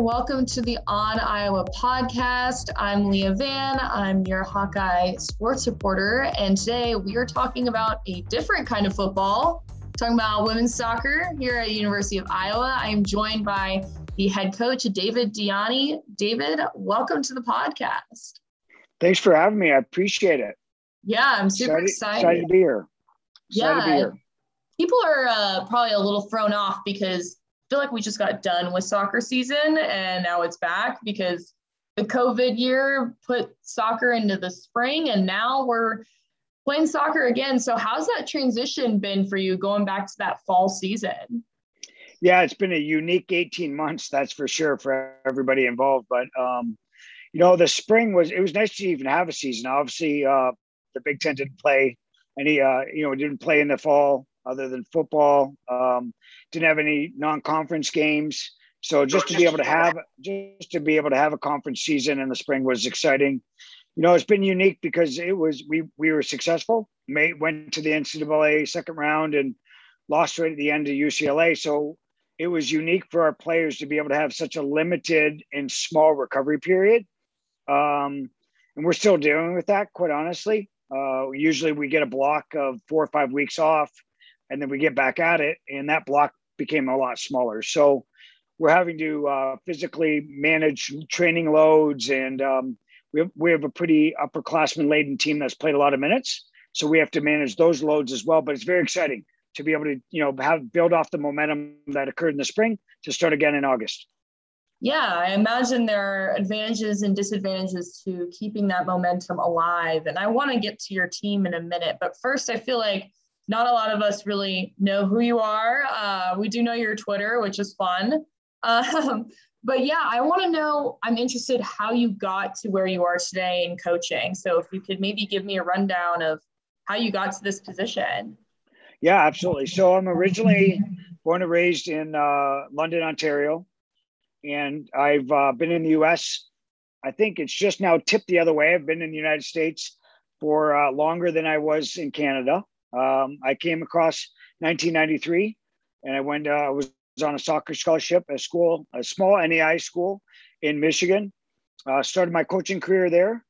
Welcome to the On Iowa podcast. I'm Leah Vann. I'm your Hawkeye sports reporter. And today we are talking about a different kind of football, talking about women's soccer here at University of Iowa. I am joined by the head coach, David DiIanni. David, welcome to the podcast. Thanks for having me. I appreciate it. Yeah, I'm super excited. Excited, to be here. Excited yeah. Be here. People are uh, probably a little thrown off because feel like we just got done with soccer season and now it's back because the COVID year put soccer into the spring and now we're playing soccer again. So how's that transition been for you going back to that fall season? Yeah, it's been a unique 18 months, that's for sure for everybody involved. But um, you know, the spring was it was nice to even have a season. Obviously, uh, the Big Ten didn't play any uh, you know, didn't play in the fall other than football. Um, didn't have any non-conference games. So just to be able to have just to be able to have a conference season in the spring was exciting. You know, it's been unique because it was we we were successful. Made went to the NCAA second round and lost right at the end of UCLA. So it was unique for our players to be able to have such a limited and small recovery period. Um, and we're still dealing with that, quite honestly. Uh, usually we get a block of four or five weeks off and then we get back at it and that block became a lot smaller so we're having to uh, physically manage training loads and um, we, have, we have a pretty upperclassman laden team that's played a lot of minutes so we have to manage those loads as well but it's very exciting to be able to you know have build off the momentum that occurred in the spring to start again in august yeah, I imagine there are advantages and disadvantages to keeping that momentum alive. And I want to get to your team in a minute. But first, I feel like not a lot of us really know who you are. Uh, we do know your Twitter, which is fun. Um, but yeah, I want to know, I'm interested how you got to where you are today in coaching. So if you could maybe give me a rundown of how you got to this position. Yeah, absolutely. So I'm originally born and raised in uh, London, Ontario, and I've uh, been in the US. I think it's just now tipped the other way. I've been in the United States for uh, longer than I was in Canada. Um, I came across 1993, and I went. Uh, I was on a soccer scholarship at school, a small NAIA school in Michigan. Uh, started my coaching career there,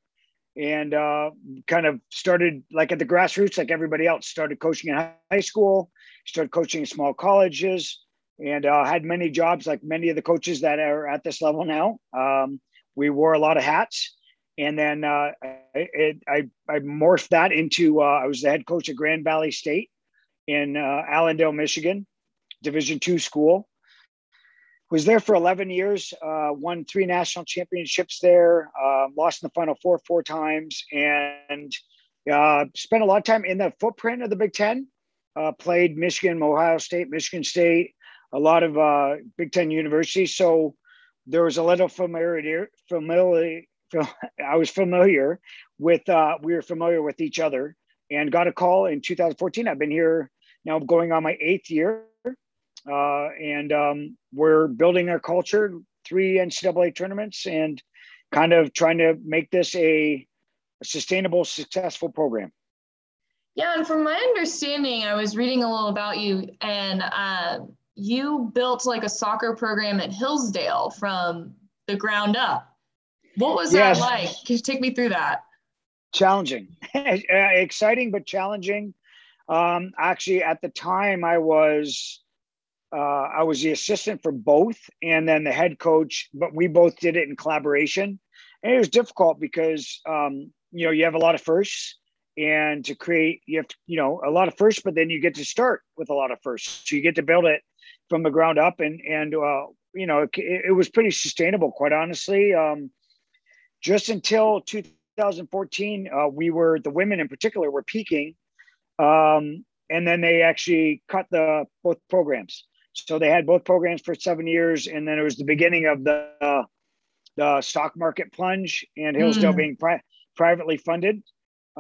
and uh, kind of started like at the grassroots, like everybody else. Started coaching in high school, started coaching in small colleges, and uh, had many jobs like many of the coaches that are at this level now. Um, we wore a lot of hats and then uh, I, I, I morphed that into uh, I was the head coach at Grand Valley State in uh, Allendale, Michigan, Division two school. Was there for 11 years, uh, won three national championships there, uh, lost in the Final Four four times, and uh, spent a lot of time in the footprint of the Big Ten. played Michigan, Ohio State, Michigan State, a lot of Big Ten universities. So there was a little familiarity, familiarity I was familiar with, uh, we were familiar with each other and got a call in 2014. I've been here now going on my eighth year. Uh, and um, we're building our culture, three NCAA tournaments, and kind of trying to make this a, a sustainable, successful program. Yeah, and from my understanding, I was reading a little about you, and uh, you built like a soccer program at Hillsdale from the ground up. What was yes. that like? Can you take me through that? Challenging, uh, exciting, but challenging. Um, actually, at the time, I was uh, I was the assistant for both, and then the head coach. But we both did it in collaboration, and it was difficult because um, you know you have a lot of firsts, and to create you have to, you know a lot of firsts, but then you get to start with a lot of firsts, so you get to build it from the ground up, and and uh, you know it, it was pretty sustainable, quite honestly. Um, just until 2014, uh, we were the women in particular were peaking, um, and then they actually cut the both programs. So they had both programs for seven years, and then it was the beginning of the uh, the stock market plunge and Hillsdale mm. being pri- privately funded.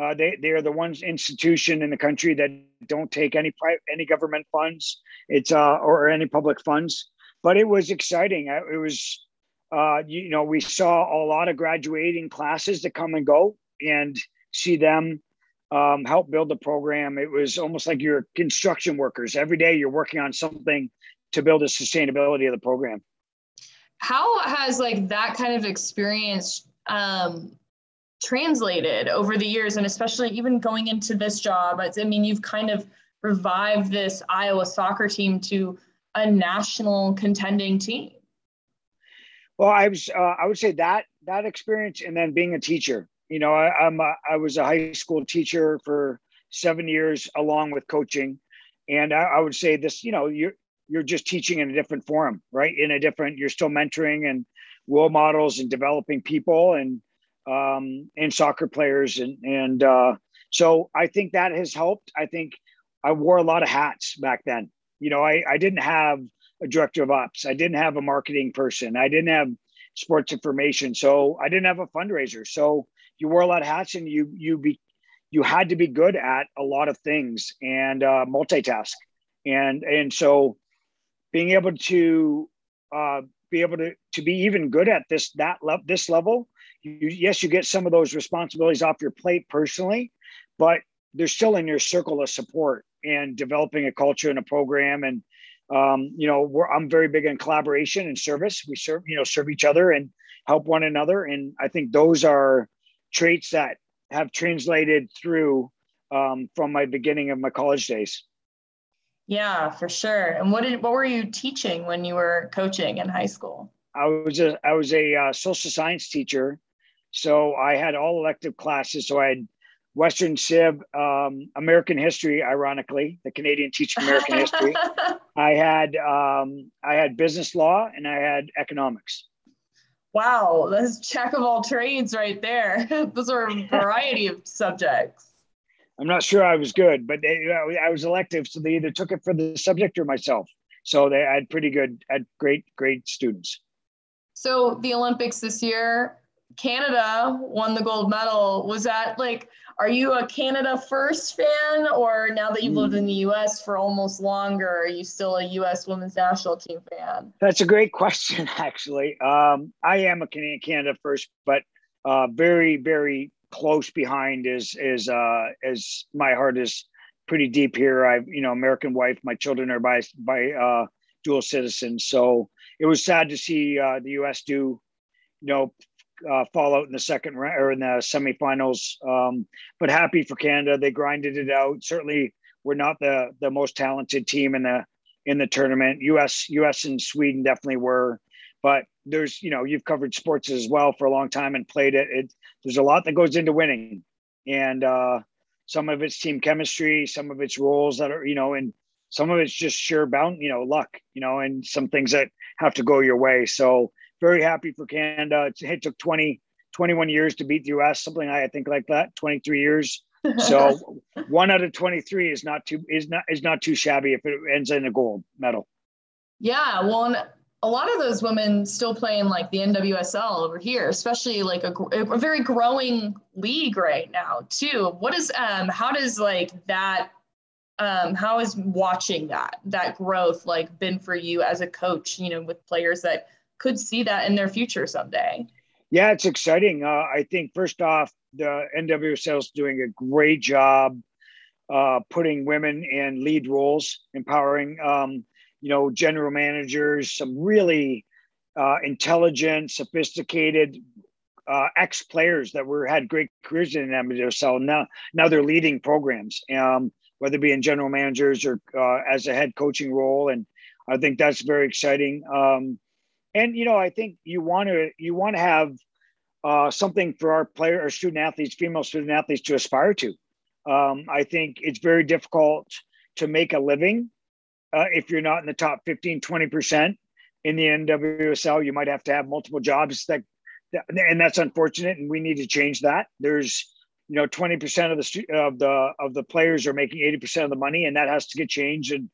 Uh, they they are the one institution in the country that don't take any pri- any government funds. It's uh, or any public funds. But it was exciting. It was uh, you, know, we saw a lot of graduating classes that come and go and see them um, help build the program. It was almost like you're construction workers. Every day you're working on something to build the sustainability of the program. how has like that kind of experience um, translated over the years and especially even going into this job i mean you've kind of revived this iowa soccer team to a national contending team well i was uh, i would say that that experience and then being a teacher you know I, i'm a, i was a high school teacher for seven years along with coaching and I, I would say this you know you're you're just teaching in a different forum right in a different you're still mentoring and role models and developing people and um, and soccer players, and and uh, so I think that has helped. I think I wore a lot of hats back then. You know, I I didn't have a director of ops, I didn't have a marketing person, I didn't have sports information, so I didn't have a fundraiser. So you wore a lot of hats, and you you be you had to be good at a lot of things and uh, multitask, and and so being able to uh, be able to to be even good at this that level this level you, yes, you get some of those responsibilities off your plate personally, but they're still in your circle of support and developing a culture and a program. And, um, you know, I'm very big in collaboration and service. We serve, you know, serve each other and help one another. And I think those are traits that have translated through um, from my beginning of my college days. Yeah, for sure. And what did what were you teaching when you were coaching in high school? I was a I was a uh, social science teacher so I had all elective classes. So I had Western Civ, um, American History, ironically, the Canadian teach American History. I had um, I had business law and I had economics. Wow, that's jack of all trades right there. Those are a variety of subjects. I'm not sure I was good, but they, I was elective, so they either took it for the subject or myself. So they had pretty good, had great, great students. So the Olympics this year, Canada won the gold medal. Was that like, are you a Canada first fan, or now that you've lived in the US for almost longer, are you still a US women's national team fan? That's a great question, actually. Um, I am a Canadian Canada first, but uh, very, very close behind is is uh, is my heart is pretty deep here. I've you know American wife, my children are by by uh, dual citizens, so it was sad to see uh, the U.S. do you know uh, fall out in the second round or in the semifinals. Um, but happy for Canada, they grinded it out. Certainly, we're not the the most talented team in the in the tournament. U.S. U.S. and Sweden definitely were, but there's you know you've covered sports as well for a long time and played it. it there's a lot that goes into winning, and uh, some of it's team chemistry, some of it's roles that are you know, and some of it's just sheer bound you know luck, you know, and some things that have to go your way. So very happy for Canada. It took 20, 21 years to beat the US, something I think like that, 23 years. So one out of 23 is not too is not is not too shabby if it ends in a gold medal. Yeah, well, and a lot of those women still play in like the NWSL over here, especially like a, a very growing league right now too. What is um how does like that um, how is watching that that growth like been for you as a coach you know with players that could see that in their future someday. Yeah, it's exciting. Uh, I think first off, the NWSL is doing a great job uh, putting women in lead roles, empowering, um, you know, general managers, some really uh, intelligent, sophisticated uh, ex players that were had great careers in NWSL. Now, now they're leading programs, um, whether it be in general managers or uh, as a head coaching role, and I think that's very exciting. Um, and you know i think you want to you want to have uh, something for our player or student athletes female student athletes to aspire to. Um, i think it's very difficult to make a living uh, if you're not in the top 15 20% in the nwsl you might have to have multiple jobs that, that and that's unfortunate and we need to change that. There's you know 20% of the of the of the players are making 80% of the money and that has to get changed and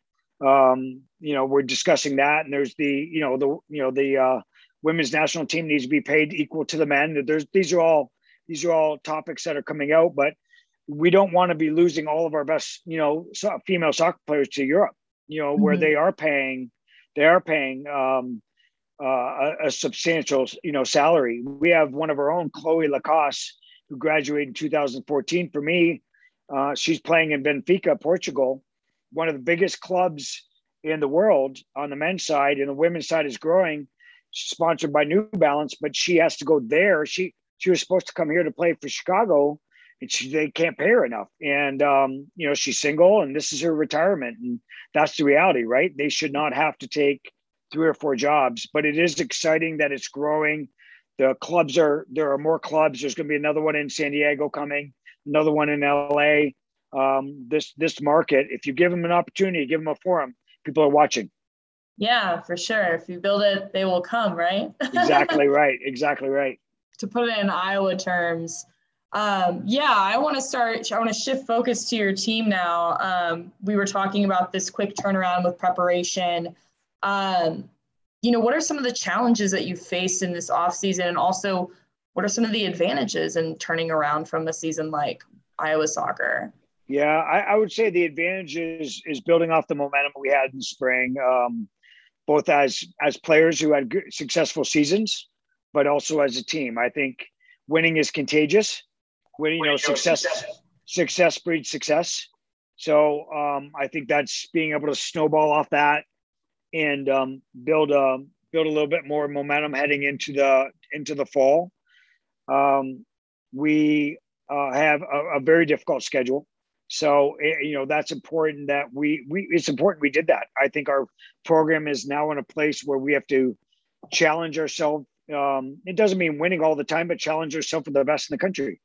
um, you know, we're discussing that, and there's the, you know, the, you know, the uh, women's national team needs to be paid equal to the men. There's these are all these are all topics that are coming out, but we don't want to be losing all of our best, you know, so, female soccer players to Europe. You know, mm-hmm. where they are paying, they are paying um, uh, a, a, substantial, you know, salary. We have one of our own, Chloe Lacasse, who graduated in 2014. For me, uh, she's playing in Benfica, Portugal, one of the biggest clubs in the world on the men's side, and the women's side is growing. sponsored by New Balance, but she has to go there. She she was supposed to come here to play for Chicago, and she, they can't pay her enough. And um, you know she's single, and this is her retirement, and that's the reality, right? They should not have to take three or four jobs, but it is exciting that it's growing. The clubs are there are more clubs. There's going to be another one in San Diego coming, another one in LA. Um, this this market, if you give them an opportunity, give them a forum, people are watching. Yeah, for sure. If you build it, they will come, right? exactly right. Exactly right. To put it in Iowa terms, um, yeah, I want to start. I want to shift focus to your team now. Um, we were talking about this quick turnaround with preparation. Um, you know, what are some of the challenges that you faced in this off season, and also what are some of the advantages in turning around from a season like Iowa soccer? Yeah, I, I would say the advantage is is building off the momentum we had in spring. Um, both as as players who had good, successful seasons, but also as a team. I think winning is contagious. Winning, you know, success success breeds success. So um, I think that's being able to snowball off that and um, build a build a little bit more momentum heading into the into the fall. Um, we uh, have a, a, very difficult schedule. So eh, you know that's important that we we it's important we did that. I think our program is now in a place where we have to challenge ourselves. Um, it doesn't mean winning all the time, but challenge ourselves for the best in the country.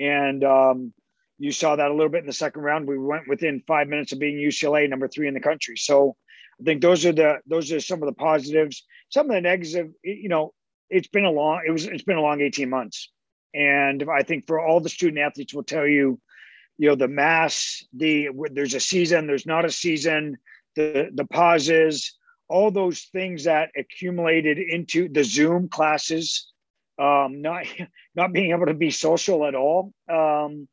And um, you saw that a little bit in the second round. We went within five minutes of being UCLA number three in the country. So I think those are the those are some of the positives. Some of the negatives, you know, it's been a long it was it's been a long 18 months. And I think for all the student athletes will tell you you know the mass the there's a season there's not a season the the pauses all those things that accumulated into the zoom classes um, not not being able to be social at all um,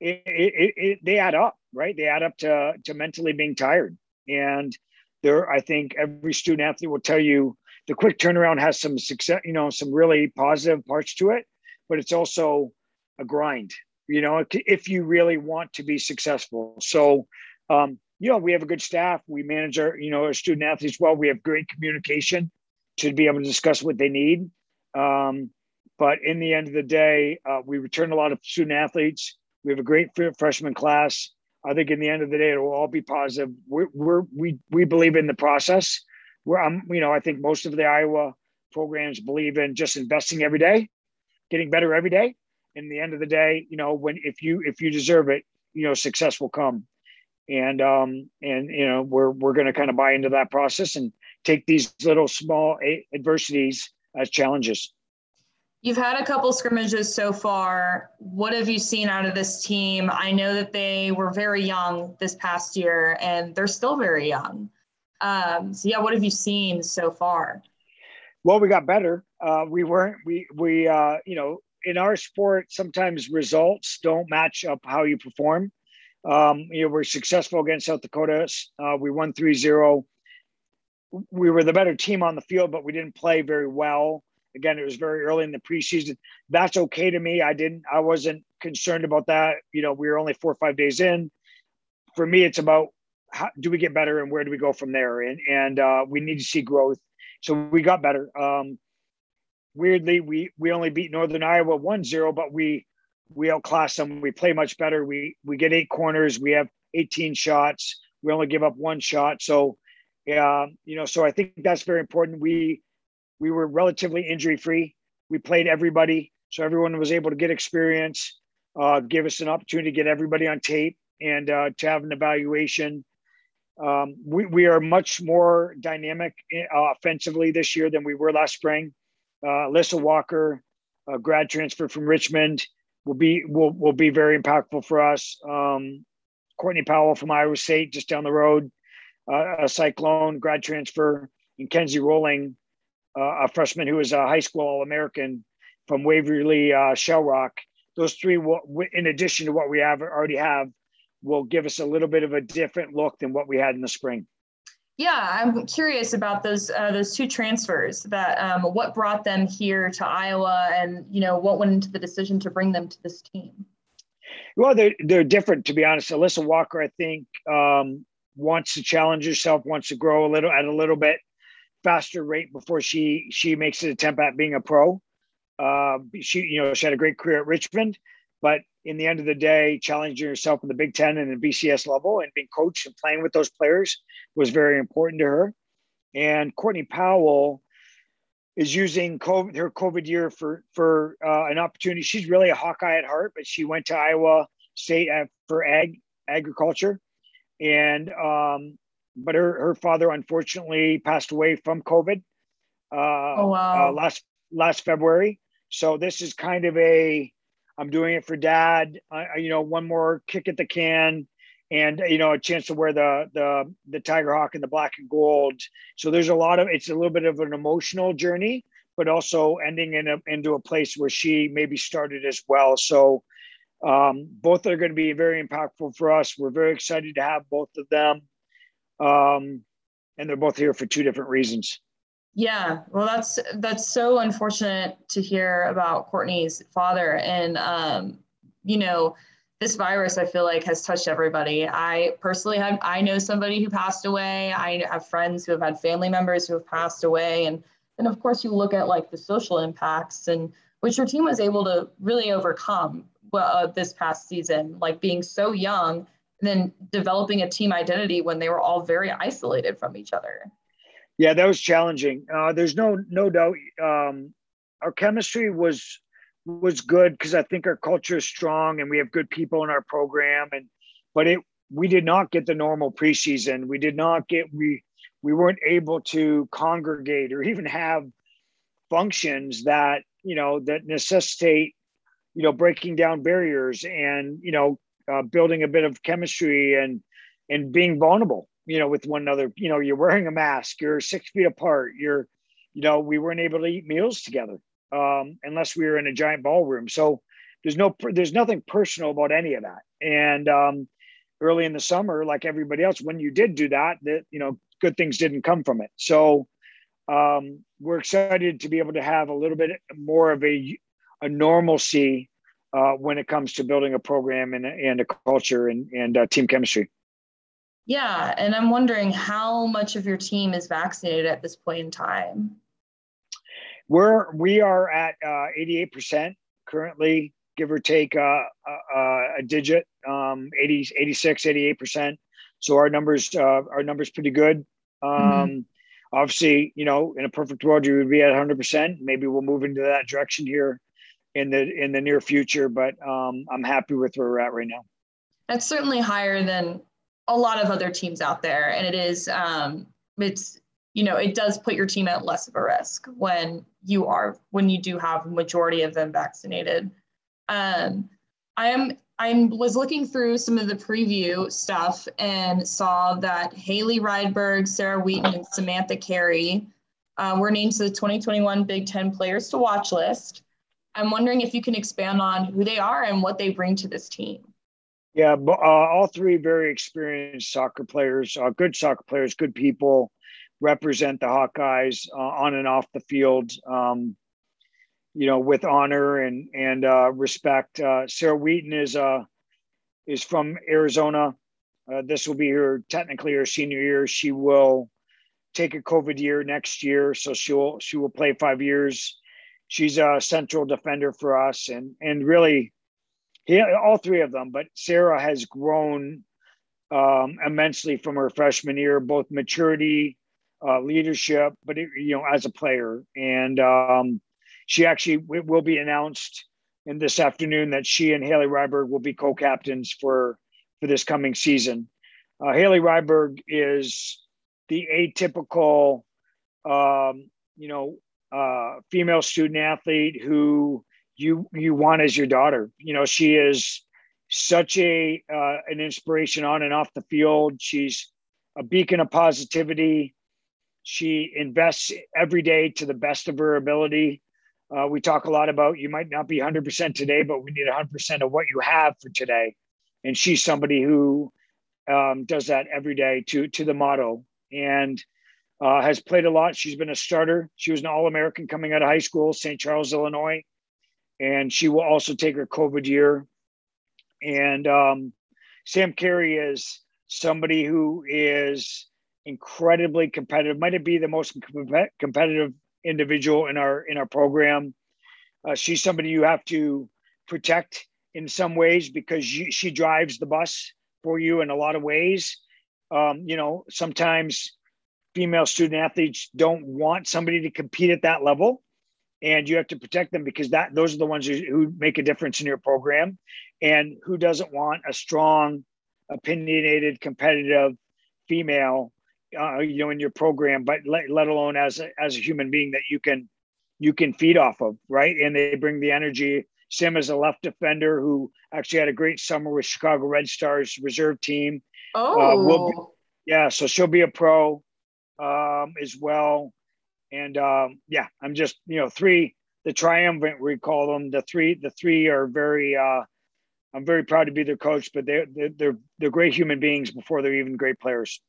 it, it, it, they add up right? They add up to to mentally being tired. And there i think every student athlete will tell you the quick turnaround has some success you know some really positive parts to it but it's also a grind you know, if you really want to be successful. So, um, you know, we have a good staff. We manage our, you know, our student athletes well. We have great communication to be able to discuss what they need. Um, but in the end of the day, uh, we return a lot of student athletes. We have a great freshman class. I think in the end of the day, it will all be positive. We're, we're we we believe in the process. We're, um, you know, I think most of the Iowa programs believe in just investing every day, getting better every day, in the end of the day, you know, when if you if you deserve it, you know, success will come. And um and you know, we're we're going to kind of buy into that process and take these little small adversities as challenges. You've had a couple scrimmages so far. What have you seen out of this team? I know that they were very young this past year and they're still very young. Um, so yeah, what have you seen so far? Well, we got better. Uh, we weren't, we, we, uh, you know, in our sport, sometimes results don't match up how you perform. Um, you know, we're successful against South Dakota. Uh, we won 3 0. We were the better team on the field, but we didn't play very well. Again, it was very early in the preseason. That's okay to me. I didn't, I wasn't concerned about that. You know, we were only four or five days in. For me, it's about how do we get better and where do we go from there? And, and uh, we need to see growth. So we got better. Um, weirdly, we we only beat Northern Iowa 1-0, but we we outclass them. We play much better. We we get eight corners. We have 18 shots. We only give up one shot. So, yeah, you know, so I think that's very important. We we were relatively injury free. We played everybody, so everyone was able to get experience, uh, give us an opportunity to get everybody on tape and uh, to have an evaluation. Um, we, we are much more dynamic uh, offensively this year than we were last spring. Uh, Alyssa Walker, a grad transfer from Richmond, will be will will be very impactful for us. Um, Courtney Powell from Iowa State, just down the road, uh, a Cyclone grad transfer, and Kenzie Rolling, uh, a freshman who is a high school All American from Waverly uh, Shell Rock. Those three, will, in addition to what we have already have, will give us a little bit of a different look than what we had in the spring. Yeah, I'm curious about those uh, those two transfers. That um, what brought them here to Iowa, and you know what went into the decision to bring them to this team. Well, they're they're different, to be honest. Alyssa Walker, I think, um, wants to challenge herself, wants to grow a little, at a little bit faster rate before she she makes an attempt at being a pro. Uh, she you know she had a great career at Richmond, but in the end of the day, challenging herself in the Big Ten and the BCS level and being coached and playing with those players was very important to her. And Courtney Powell is using COVID, her COVID year for for uh, an opportunity. She's really a Hawkeye at heart, but she went to Iowa State for ag agriculture, and um, but her her father unfortunately passed away from COVID. Uh, oh wow! Uh, last last February. So this is kind of a I'm doing it for dad. Uh, you know, one more kick at the can, and you know, a chance to wear the the the tiger hawk and the black and gold. So there's a lot of it's a little bit of an emotional journey, but also ending in a, into a place where she maybe started as well. So um, both are going to be very impactful for us. We're very excited to have both of them, um, and they're both here for two different reasons. Yeah, well, that's that's so unfortunate to hear about Courtney's father, and um, you know, this virus I feel like has touched everybody. I personally have I know somebody who passed away. I have friends who have had family members who have passed away, and and of course you look at like the social impacts and which your team was able to really overcome uh, this past season, like being so young and then developing a team identity when they were all very isolated from each other. Yeah, that was challenging. Uh, there's no no doubt. Um, our chemistry was was good because I think our culture is strong and we have good people in our program. And but it we did not get the normal preseason. We did not get we we weren't able to congregate or even have functions that you know that necessitate you know breaking down barriers and you know uh, building a bit of chemistry and and being vulnerable you know, with one another. You know, you're wearing a mask, you're six feet apart, you're, you know, we weren't able to eat meals together um, unless we were in a giant ballroom. So there's no, there's nothing personal about any of that. And um, early in the summer, like everybody else, when you did do that, that you know, good things didn't come from it. So um, we're excited to be able to have a little bit more of a a normalcy uh, when it comes to building a program and, and a culture and, and uh, team chemistry. Yeah, and I'm wondering how much of your team is vaccinated at this point in time. We're we are at uh, 88% currently, give or take uh, uh, uh a digit, um, 80, 86, 88%. So our numbers uh, our numbers pretty good. Um, mm-hmm. Obviously, you know, in a perfect world, you would be at 100%. Maybe we'll move into that direction here in the in the near future. But um, I'm happy with where we're at right now. That's certainly higher than a lot of other teams out there, and it is um, it's you know it does put your team at less of a risk when you are when you do have majority of them vaccinated. Um, I am I was looking through some of the preview stuff and saw that Haley Rydberg, Sarah Wheaton, and Samantha Carey uh, were named to the 2021 Big Ten Players to Watch list. I'm wondering if you can expand on who they are and what they bring to this team. Yeah, uh, all three very experienced soccer players, uh, good soccer players, good people, represent the Hawkeyes uh, on and off the field. Um, you know, with honor and and uh, respect. Uh, Sarah Wheaton is uh, is from Arizona. this will be her technically her senior year. She will take a COVID year next year, so she will she will play five years. She's a central defender for us, and and really he, all three of them, but Sarah has grown um, immensely from her freshman year, both maturity, uh, leadership, but it, you know, as a player. And um, she actually will be announced in this afternoon that she and Haley Rydberg will be co-captains for for this coming season. Uh, Haley Rydberg is the atypical, um, you know, uh, female student athlete who you you want as your daughter. You know, she is such a uh, an inspiration on and off the field. She's a beacon of positivity. She invests every day to the best of her ability. Uh, we talk a lot about you might not be 100% today, but we need 100% of what you have for today. And she's somebody who um, does that every day to to the motto and uh, has played a lot. She's been a starter. She was an All American coming out of high school, St. Charles, Illinois and she will also take her COVID year. And um, Sam Carey is somebody who is incredibly competitive. Might it be the most competitive individual in our in our program? Uh, she's somebody you have to protect in some ways because she drives the bus for you in a lot of ways. Um, you know, sometimes female student athletes don't want somebody to compete at that level and you have to protect them because that those are the ones who, who make a difference in your program. And who doesn't want a strong opinionated competitive female uh, you know in your program but let, let alone as a, as a human being that you can you can feed off of right? And they bring the energy. Sim is a left defender who actually had a great summer with chicago red stars reserve team. Oh uh, we'll be, yeah so she'll be a pro um, as well and um, yeah i'm just you know three the triumvirate we call them the three the three are very uh, i'm very proud to be their coach but they're, they're they're great human beings before they're even great players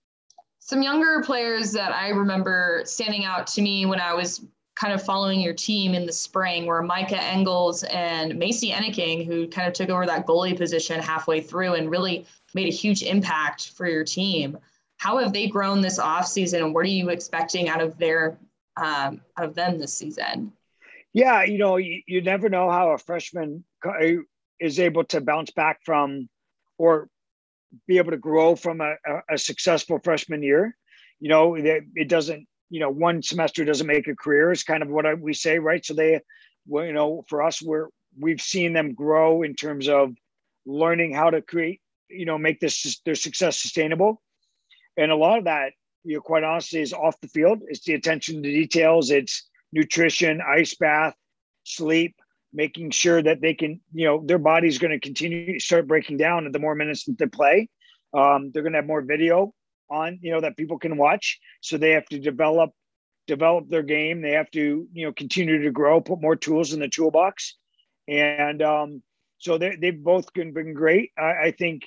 some younger players that I remember standing out to me when I was kind of following your team in the spring were Meike Ingles and Macy Enneking, who kind of took over that goalie position halfway through and really made a huge impact for your team. How have they grown this offseason and what are you expecting out of their um, out of them this season? Yeah, you know, you, you never know how a freshman is able to bounce back from or be able to grow from a, a, successful freshman year. You know, it, it, doesn't, you know, one semester doesn't make a career is kind of what I, we say, right? So they, well, you know, for us, we're, we've seen them grow in terms of learning how to create, you know, make this their success sustainable. And a lot of that, you know, quite honestly, is off the field. It's the attention to details. It's nutrition, ice bath, sleep, making sure that they can, you know, their body's going to continue start breaking down at the more minutes that they play. Um, they're going to have more video on, you know, that people can watch. So they have to develop develop their game. They have to, you know, continue to grow, put more tools in the toolbox, and um, so they they've both been, been great. I, I think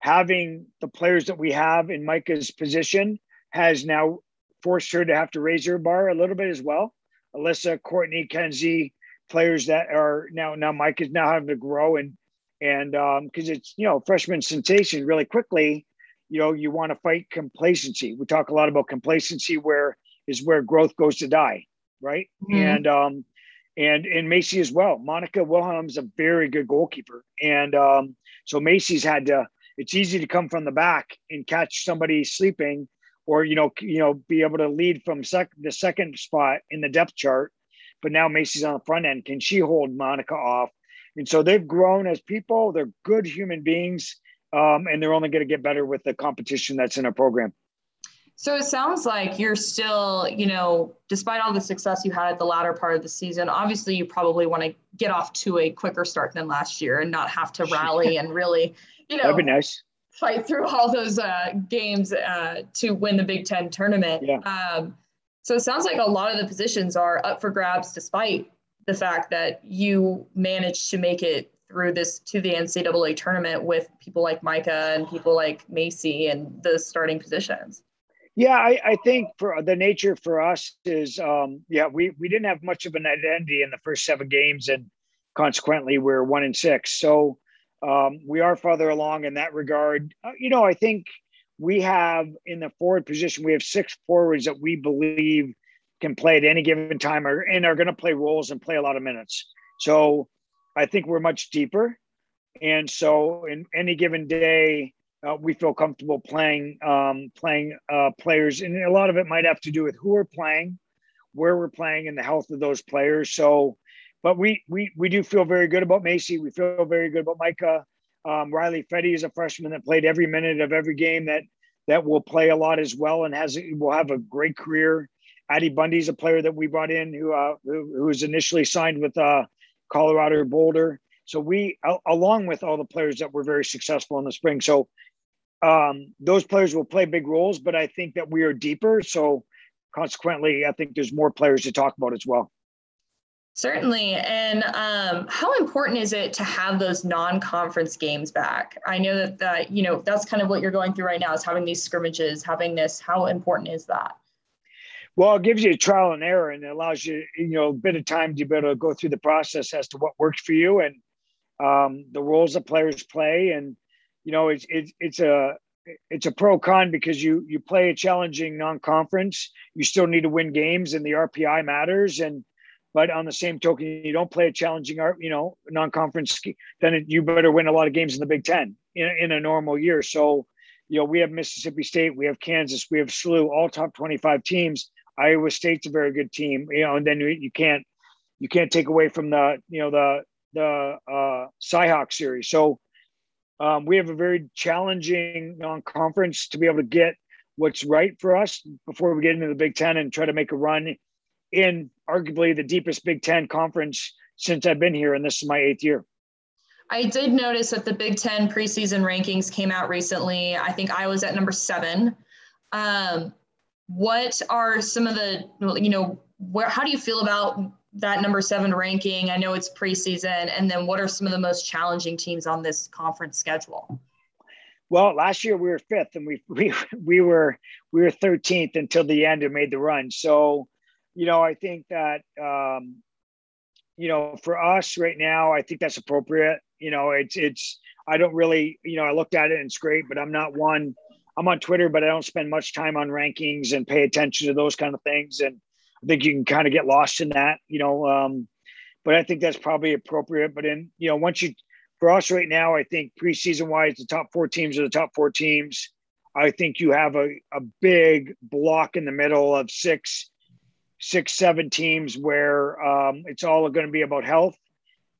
having the players that we have in Meike's position has now forced her to have to raise her bar a little bit as well. Alyssa, Courtney, Kenzie, players that are now now Mike is now having to grow and and um because it's you know freshman sensation really quickly. You know you want to fight complacency. We talk a lot about complacency where is where growth goes to die right? Mm-hmm. and um and and macy as well. Monica wilhelm's a very good goalkeeper. And um so macy's had to it's easy to come from the back and catch somebody sleeping or you know you know be able to lead from sec- the second spot in the depth chart but now Macy's on the front end. Can she hold Monica off? And so they've grown as people. They're good human beings, um, and they're only going to get better with the competition that's in our program. So it sounds like you're still, you know, despite all the success you had at the latter part of the season, obviously you probably want to get off to a quicker start than last year and not have to rally and really, you know, that'd be nice. Fight through all those uh, games uh, to win the Big Ten tournament. Yeah. Um, so it sounds like a lot of the positions are up for grabs despite the fact that you managed to make it through this to the NCAA tournament with people like Meike and people like Macy and the starting positions. Yeah, I, I think for the nature for us is, um, yeah, we, we didn't have much of an identity in the first seven games, and consequently, we're one in six. So um, we are farther along in that regard. Uh, you know, I think we have in the forward position, we have six forwards that we believe can play at any given time or, and are going to play roles and play a lot of minutes. So I think we're much deeper. And so in any given day, uh, we feel comfortable playing um, playing uh, players, and a lot of it might have to do with who we're playing, where we're playing, and the health of those players. So, but we we we do feel very good about Macy. We feel very good about Meike. Um, Riley Fetty is a freshman that played every minute of every game that that will play a lot as well and has will have a great career. Addie Bundy is a player that we brought in who uh, who, who was initially signed with uh, Colorado Boulder. So we, along with all the players that were very successful in the spring, so um, those players will play big roles. But I think that we are deeper, so consequently, I think there's more players to talk about as well. Certainly. And um, how important is it to have those non-conference games back? I know that that, you know, that's kind of what you're going through right now is having these scrimmages, having this. How important is that? Well, it gives you trial and error and it allows you, you know, a bit of time to be able to go through the process as to what works for you and um, the roles that players play. And, you know, it's, it's, it's a, it's a pro con because you you play a challenging non-conference you still need to win games and the rpi matters and but on the same token you don't play a challenging art, you know non-conference then you better win a lot of games in the big 10 in, in a normal year. So you know we have mississippi state we have kansas we have SLU all top 25 teams. Iowa state's a very good team you know and then you can't you can't take away from the you know the the uh cyhawk series. So um, we have a very challenging non-conference to be able to get what's right for us before we get into the Big Ten and try to make a run in arguably the deepest Big Ten conference since I've been here, and this is my eighth year. I did notice that the Big Ten preseason rankings came out recently. I think I was at number seven. Um, what are some of the, you know, where? How do you feel about that number seven ranking? I know it's preseason. And then what are some of the most challenging teams on this conference schedule? Well, last year we were fifth and we, we, we were, we were 13th until the end and made the run. So, you know, I think that, um, you know, for us right now, I think that's appropriate. You know, it's, it's, I don't really, you know, I looked at it and it's great, but I'm not one, I'm on Twitter, but I don't spend much time on rankings and pay attention to those kind of things. And, I think you can kind of get lost in that, you know. Um, but I think that's probably appropriate. But in you know, once you for us right now, I think preseason wise, the top four teams are the top four teams. I think you have a, a big block in the middle of six, six, seven teams where um, it's all going to be about health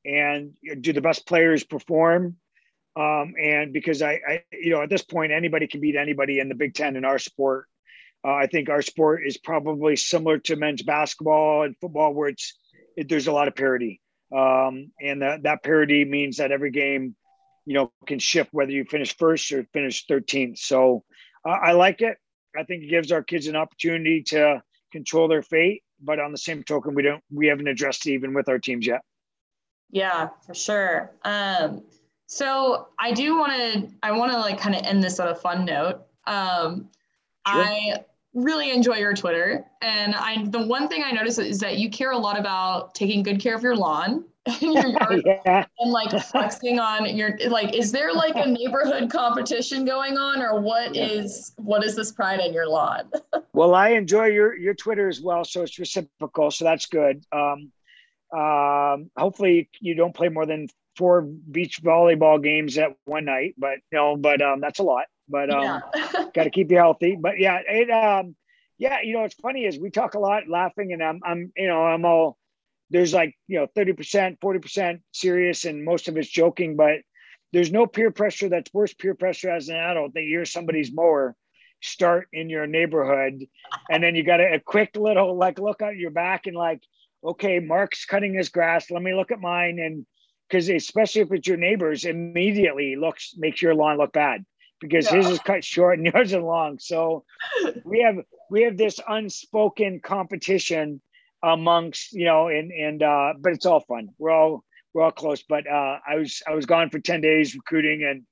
and do the best players perform. Um, and because I, I, you know, at this point, anybody can beat anybody in the Big Ten in our sport. Uh, I think our sport is probably similar to men's basketball and football, where it's it, there's a lot of parity, um, and that that parity means that every game, you know, can shift whether you finish first or finish 13th. So uh, I like it. I think it gives our kids an opportunity to control their fate. But on the same token, we don't we haven't addressed it even with our teams yet. Yeah, for sure. Um, so I do want to I want to like kind of end this on a fun note. Um, sure. I really enjoy your Twitter. And I the one thing I notice is that you care a lot about taking good care of your lawn and your yard yeah. and like flexing on your like is there like a neighborhood competition going on or what yeah. is what is this pride in your lawn? well, I enjoy your your Twitter as well, so it's reciprocal, so that's good. Um, um, hopefully you don't play more than four beach volleyball games at one night, but you know, but um, that's a lot but um, yeah. got to keep you healthy. But yeah, it um, yeah, you know, it's funny is we talk a lot laughing, and I'm I'm you know I'm all there's like you know 30% 40% serious and most of it's joking but there's no peer pressure that's worse peer pressure as an adult that you're somebody's mower start in your neighborhood and then you got a, a quick little like look at your back and like okay mark's cutting his grass let me look at mine and because especially if it's your neighbors immediately looks makes your lawn look bad because yeah. his is cut short and yours is long. So we have we have this unspoken competition amongst you know and and uh, but it's all fun. We're all we're all close. But uh, I was I was gone for ten days recruiting and.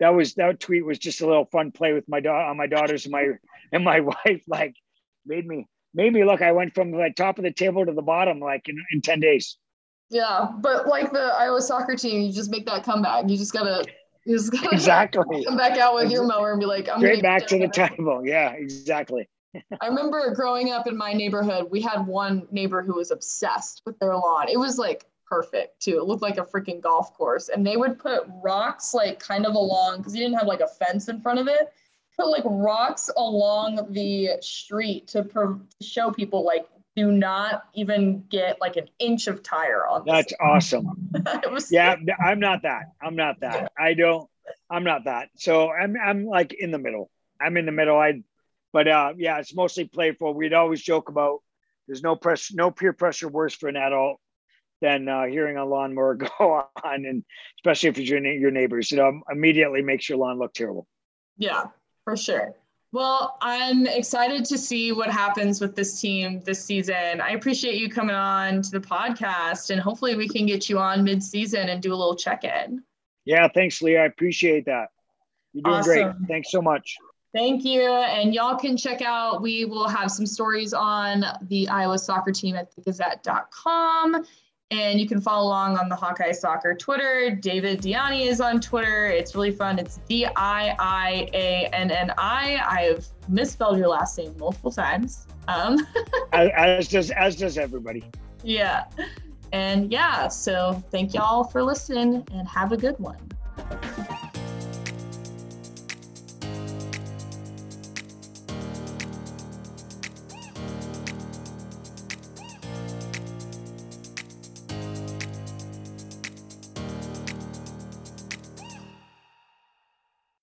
That was that tweet was just a little fun play with my daughter on my daughters and my and my wife like made me made me look I went from the top of the table to the bottom like in, in 10 days. Yeah, but like the Iowa soccer team, you just make that comeback. You just gotta you just gotta exactly come back out with your mower and be like, I'm straight back to the table. Yeah, exactly. I remember growing up in my neighborhood, we had one neighbor who was obsessed with their lawn. It was like perfect too. It looked like a freaking golf course. And they would put rocks like kind of along because you didn't have like a fence in front of it. Put like rocks along the street to, to show people like do not even get like an inch of tire on. That's awesome. yeah, I'm not that. I'm not that. I don't. I'm not that. So I'm I'm like in the middle. I'm in the middle. I, but uh, yeah, it's mostly playful. We'd always joke about there's no pressure, no peer pressure worse for an adult than uh, hearing a lawnmower go on, and especially if it's your your neighbors. It um, immediately makes your lawn look terrible. Yeah, for sure. Well, I'm excited to see what happens with this team this season. I appreciate you coming on to the podcast, and hopefully, we can get you on mid-season and do a little check-in. Yeah, thanks, Leah. I appreciate that. You're doing awesome. great. Thanks so much. Thank you. And y'all can check out, we will have some stories on the Iowa soccer team at thegazette.com And you can follow along on the Hawkeye Soccer Twitter. David DiIanni is on Twitter. It's really fun. It's D I I A N N I. I have misspelled your last name multiple times. Um, as, as does as does everybody. Yeah. And yeah, so thank y'all for listening and have a good one.